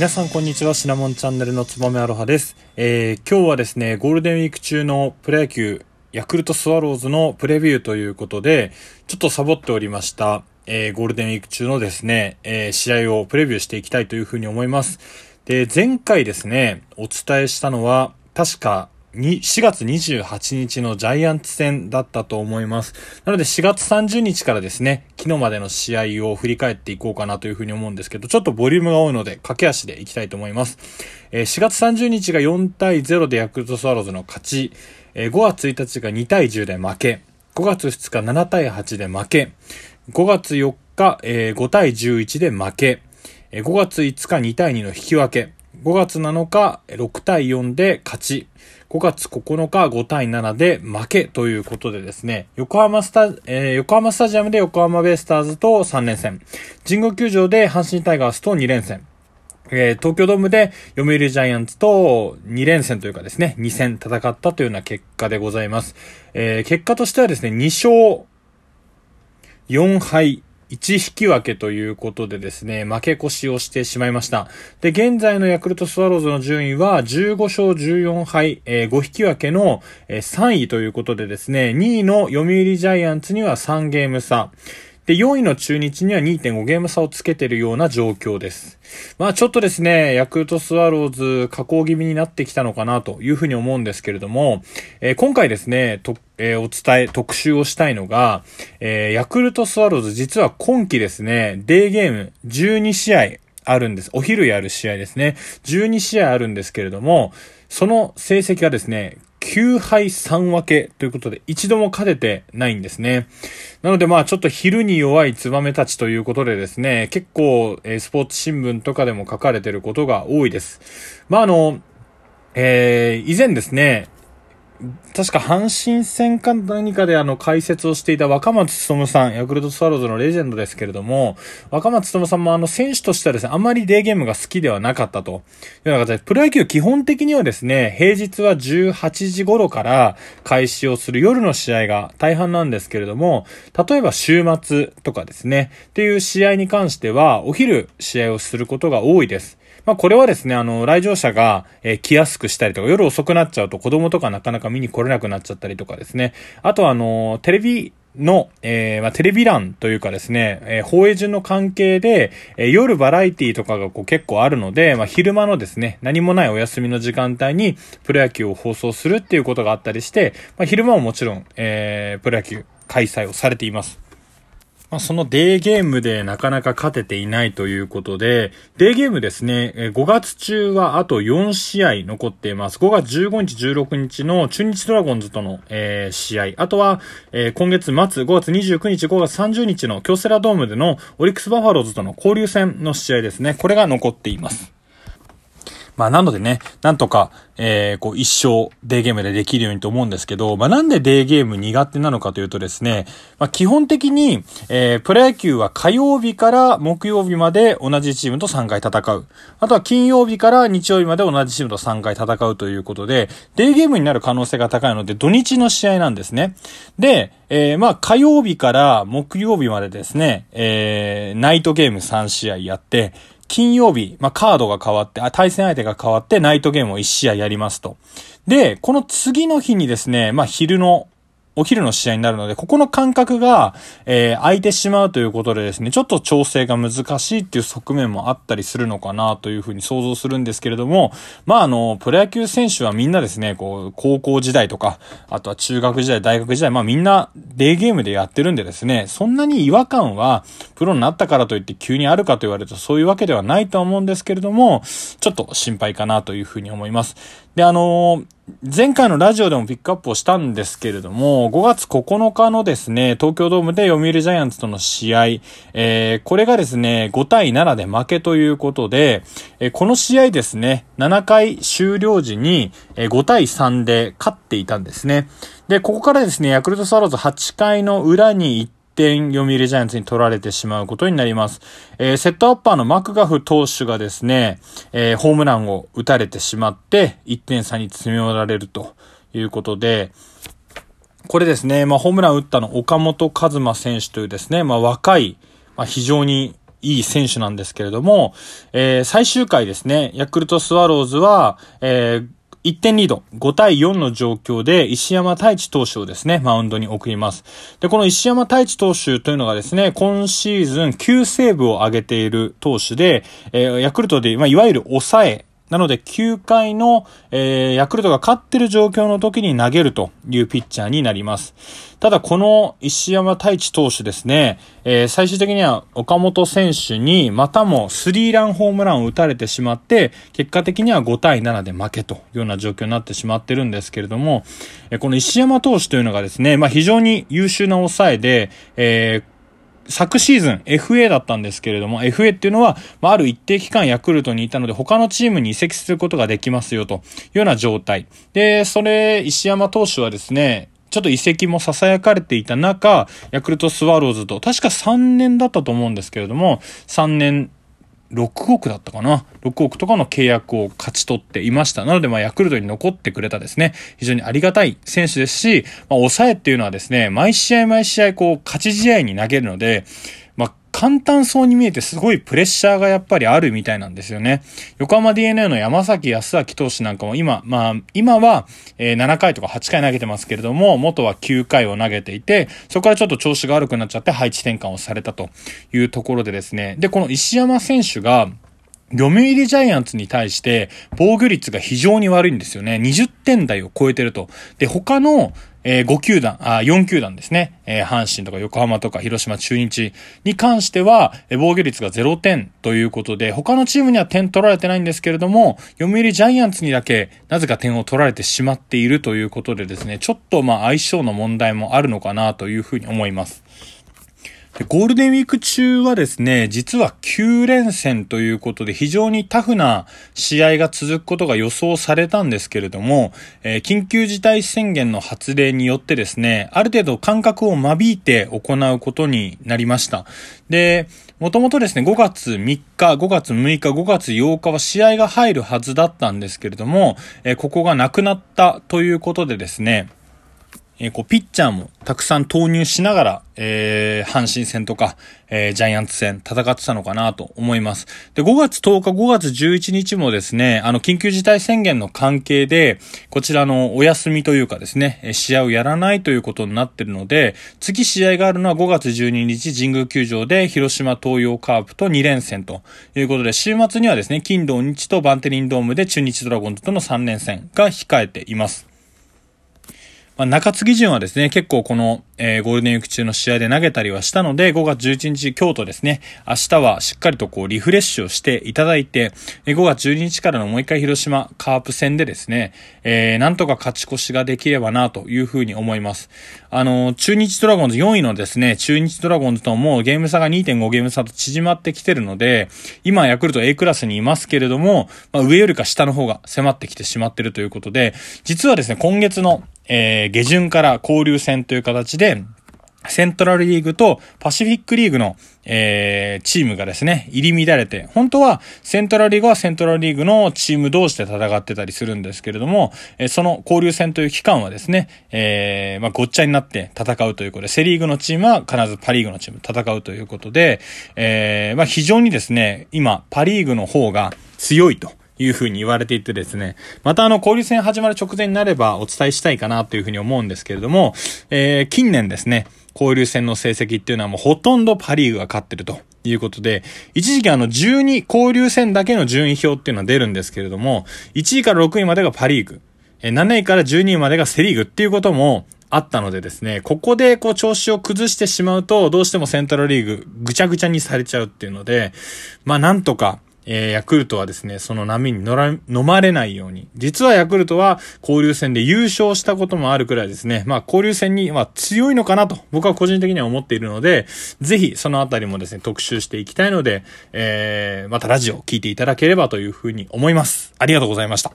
皆さんこんにちは、シナモンチャンネルのつばめアロハです。えー、今日はですね、ゴールデンウィーク中のプロ野球、ヤクルトスワローズのプレビューということで、ちょっとサボっておりました、えー、ゴールデンウィーク中のですね、えー、試合をプレビューしていきたいというふうに思います。で、前回ですね、お伝えしたのは、確かに、4月28日のジャイアンツ戦だったと思います。なので4月30日からですね、昨日までの試合を振り返っていこうかなというふうに思うんですけど、ちょっとボリュームが多いので、駆け足でいきたいと思います。えー、4月30日が4対0でヤクルトスワローズの勝ち、えー、5月1日が2対10で負け、5月2日7対8で負け、5月4日、えー、5対11で負け、5月5日2対2の引き分け、5月7日6対4で勝ち、5月9日5対7で負けということでですね、横浜スタ、えー、横浜スタジアムで横浜ベイスターズと3連戦、神宮球場で阪神タイガースと2連戦、えー、東京ドームで読売ジャイアンツと2連戦というかですね、2戦戦ったというような結果でございます。えー、結果としてはですね、2勝4敗。1引き分けということでですね、負け越しをしてしまいました。で、現在のヤクルトスワローズの順位は15勝14敗、えー、5引き分けの、えー、3位ということでですね、2位の読売ジャイアンツには3ゲーム差。で、4位の中日には2.5ゲーム差をつけているような状況です。まあちょっとですね、ヤクルトスワローズ下降気味になってきたのかなというふうに思うんですけれども、えー、今回ですね、と、えー、お伝え、特集をしたいのが、えー、ヤクルトスワローズ実は今季ですね、デーゲーム12試合あるんです。お昼やる試合ですね。12試合あるんですけれども、その成績がですね、9敗3分けということで、一度も勝ててないんですね。なのでまあちょっと昼に弱いツバメたちということでですね、結構、え、スポーツ新聞とかでも書かれてることが多いです。まああの、えー、以前ですね、確か阪神戦か何かであの解説をしていた若松勉さん、ヤクルトスワローズのレジェンドですけれども、若松勉さんもあの選手としてはですね、あまりデーゲームが好きではなかったというような形で、プロ野球基本的にはですね、平日は18時頃から開始をする夜の試合が大半なんですけれども、例えば週末とかですね、っていう試合に関しては、お昼試合をすることが多いです。まあこれはですね、あの、来場者が、え、来やすくしたりとか、夜遅くなっちゃうと子供とかなかなか見に来れなくなっちゃったりとかですね。あとはあの、テレビの、えー、まあ、テレビ欄というかですね、えー、放映順の関係で、えー、夜バラエティとかがこう結構あるので、まあ、昼間のですね、何もないお休みの時間帯にプロ野球を放送するっていうことがあったりして、まあ、昼間ももちろん、えー、プロ野球開催をされています。まあ、そのデーゲームでなかなか勝てていないということで、デーゲームですね、5月中はあと4試合残っています。5月15日、16日の中日ドラゴンズとの、えー、試合。あとは、えー、今月末、5月29日、5月30日の京セラドームでのオリックスバファローズとの交流戦の試合ですね。これが残っています。まあなのでね、なんとか、えー、こう一生デーゲームでできるようにと思うんですけど、まあなんでデーゲーム苦手なのかというとですね、まあ基本的に、えー、プロ野球は火曜日から木曜日まで同じチームと3回戦う。あとは金曜日から日曜日まで同じチームと3回戦うということで、デーゲームになる可能性が高いので土日の試合なんですね。で、えー、まあ火曜日から木曜日までですね、えー、ナイトゲーム3試合やって、金曜日、まあ、カードが変わって、あ、対戦相手が変わって、ナイトゲームを1試合やりますと。で、この次の日にですね、まあ、昼のお昼の試合になるので、ここの感覚が、えー、空いてしまうということでですね、ちょっと調整が難しいっていう側面もあったりするのかなというふうに想像するんですけれども、まああの、プロ野球選手はみんなですね、こう、高校時代とか、あとは中学時代、大学時代、まあみんなデーゲームでやってるんでですね、そんなに違和感は、プロになったからといって急にあるかと言われるとそういうわけではないと思うんですけれども、ちょっと心配かなというふうに思います。で、あの、前回のラジオでもピックアップをしたんですけれども、5月9日のですね、東京ドームで読売ジャイアンツとの試合、えー、これがですね、5対7で負けということで、えー、この試合ですね、7回終了時に、えー、5対3で勝っていたんですね。で、ここからですね、ヤクルトスワローズ8回の裏に行って、点読売ジャイアンツに取られてしまうことになります。えー、セットアッパーのマクガフ投手がですね、えー、ホームランを打たれてしまって、1点差に詰め寄られるということで、これですね、まあ、ホームラン打ったの岡本和真選手というですね、まあ、若い、まあ、非常にいい選手なんですけれども、えー、最終回ですね、ヤクルトスワローズは、えー、1点リード、5対4の状況で石山太一投手をですね、マウンドに送ります。で、この石山太一投手というのがですね、今シーズン9セーブを上げている投手で、えー、ヤクルトで、まあ、いわゆる抑えなので9回の、えー、ヤクルトが勝ってる状況の時に投げるというピッチャーになります。ただこの石山太一投手ですね、えー、最終的には岡本選手にまたもスリーランホームランを打たれてしまって、結果的には5対7で負けというような状況になってしまってるんですけれども、えー、この石山投手というのがですね、まあ非常に優秀な抑えで、えー昨シーズン FA だったんですけれども、FA っていうのは、まあ、ある一定期間ヤクルトにいたので、他のチームに移籍することができますよというような状態。で、それ、石山投手はですね、ちょっと移籍も囁かれていた中、ヤクルトスワローズと、確か3年だったと思うんですけれども、3年6億だったかな ?6 億とかの契約を勝ち取っていました。なので、まあ、ヤクルトに残ってくれたですね、非常にありがたい選手ですし、まあ、抑えっていうのはですね、毎試合毎試合、こう、勝ち試合に投げるので、簡単そうに見えてすごいプレッシャーがやっぱりあるみたいなんですよね。横浜 DNA の山崎康明投手なんかも今、まあ、今は、え、7回とか8回投げてますけれども、元は9回を投げていて、そこからちょっと調子が悪くなっちゃって配置転換をされたというところでですね。で、この石山選手が、読売ジャイアンツに対して防御率が非常に悪いんですよね。20点台を超えてると。で、他の、えー、5球団、あ、4球団ですね。えー、阪神とか横浜とか広島中日に関しては、えー、防御率が0点ということで、他のチームには点取られてないんですけれども、読売ジャイアンツにだけなぜか点を取られてしまっているということでですね、ちょっとまあ相性の問題もあるのかなというふうに思います。ゴールデンウィーク中はですね、実は9連戦ということで非常にタフな試合が続くことが予想されたんですけれども、えー、緊急事態宣言の発令によってですね、ある程度間隔を間引いて行うことになりました。で、もともとですね、5月3日、5月6日、5月8日は試合が入るはずだったんですけれども、えー、ここがなくなったということでですね、え、こう、ピッチャーもたくさん投入しながら、えー、阪神戦とか、えー、ジャイアンツ戦戦ってたのかなと思います。で、5月10日、5月11日もですね、あの、緊急事態宣言の関係で、こちらのお休みというかですね、試合をやらないということになってるので、次試合があるのは5月12日、神宮球場で広島東洋カープと2連戦ということで、週末にはですね、金土日とバンテリンドームで中日ドラゴンズとの3連戦が控えています。まあ、中継ぎ順はですね、結構この、えー、ゴールデンウィーク中の試合で投げたりはしたので、5月11日、京都ですね、明日はしっかりとこう、リフレッシュをしていただいて、え、5月12日からのもう一回広島カープ戦でですね、えー、なんとか勝ち越しができればなというふうに思います。あの、中日ドラゴンズ4位のですね、中日ドラゴンズともうゲーム差が2.5ゲーム差と縮まってきてるので、今ヤクルト A クラスにいますけれども、まあ、上よりか下の方が迫ってきてしまってるということで、実はですね、今月のえー、下旬から交流戦という形で、セントラルリーグとパシフィックリーグの、えー、チームがですね、入り乱れて、本当はセントラルリーグはセントラルリーグのチーム同士で戦ってたりするんですけれども、えー、その交流戦という期間はですね、えー、まあ、ごっちゃになって戦うということで、セリーグのチームは必ずパリーグのチーム戦うということで、え、まあ、非常にですね、今、パリーグの方が強いと。いうふうに言われていてですね、またあの、交流戦始まる直前になればお伝えしたいかなというふうに思うんですけれども、えー、近年ですね、交流戦の成績っていうのはもうほとんどパリーグが勝ってるということで、一時期あの12交流戦だけの順位表っていうのは出るんですけれども、1位から6位までがパリーグ、7位から12位までがセリーグっていうこともあったのでですね、ここでこう調子を崩してしまうと、どうしてもセントラルリーグぐちゃぐちゃにされちゃうっていうので、まあなんとか、えー、ヤクルトはですね、その波に乗ら、飲まれないように。実はヤクルトは交流戦で優勝したこともあるくらいですね、まあ交流戦に、は強いのかなと僕は個人的には思っているので、ぜひそのあたりもですね、特集していきたいので、えー、またラジオを聞いていただければというふうに思います。ありがとうございました。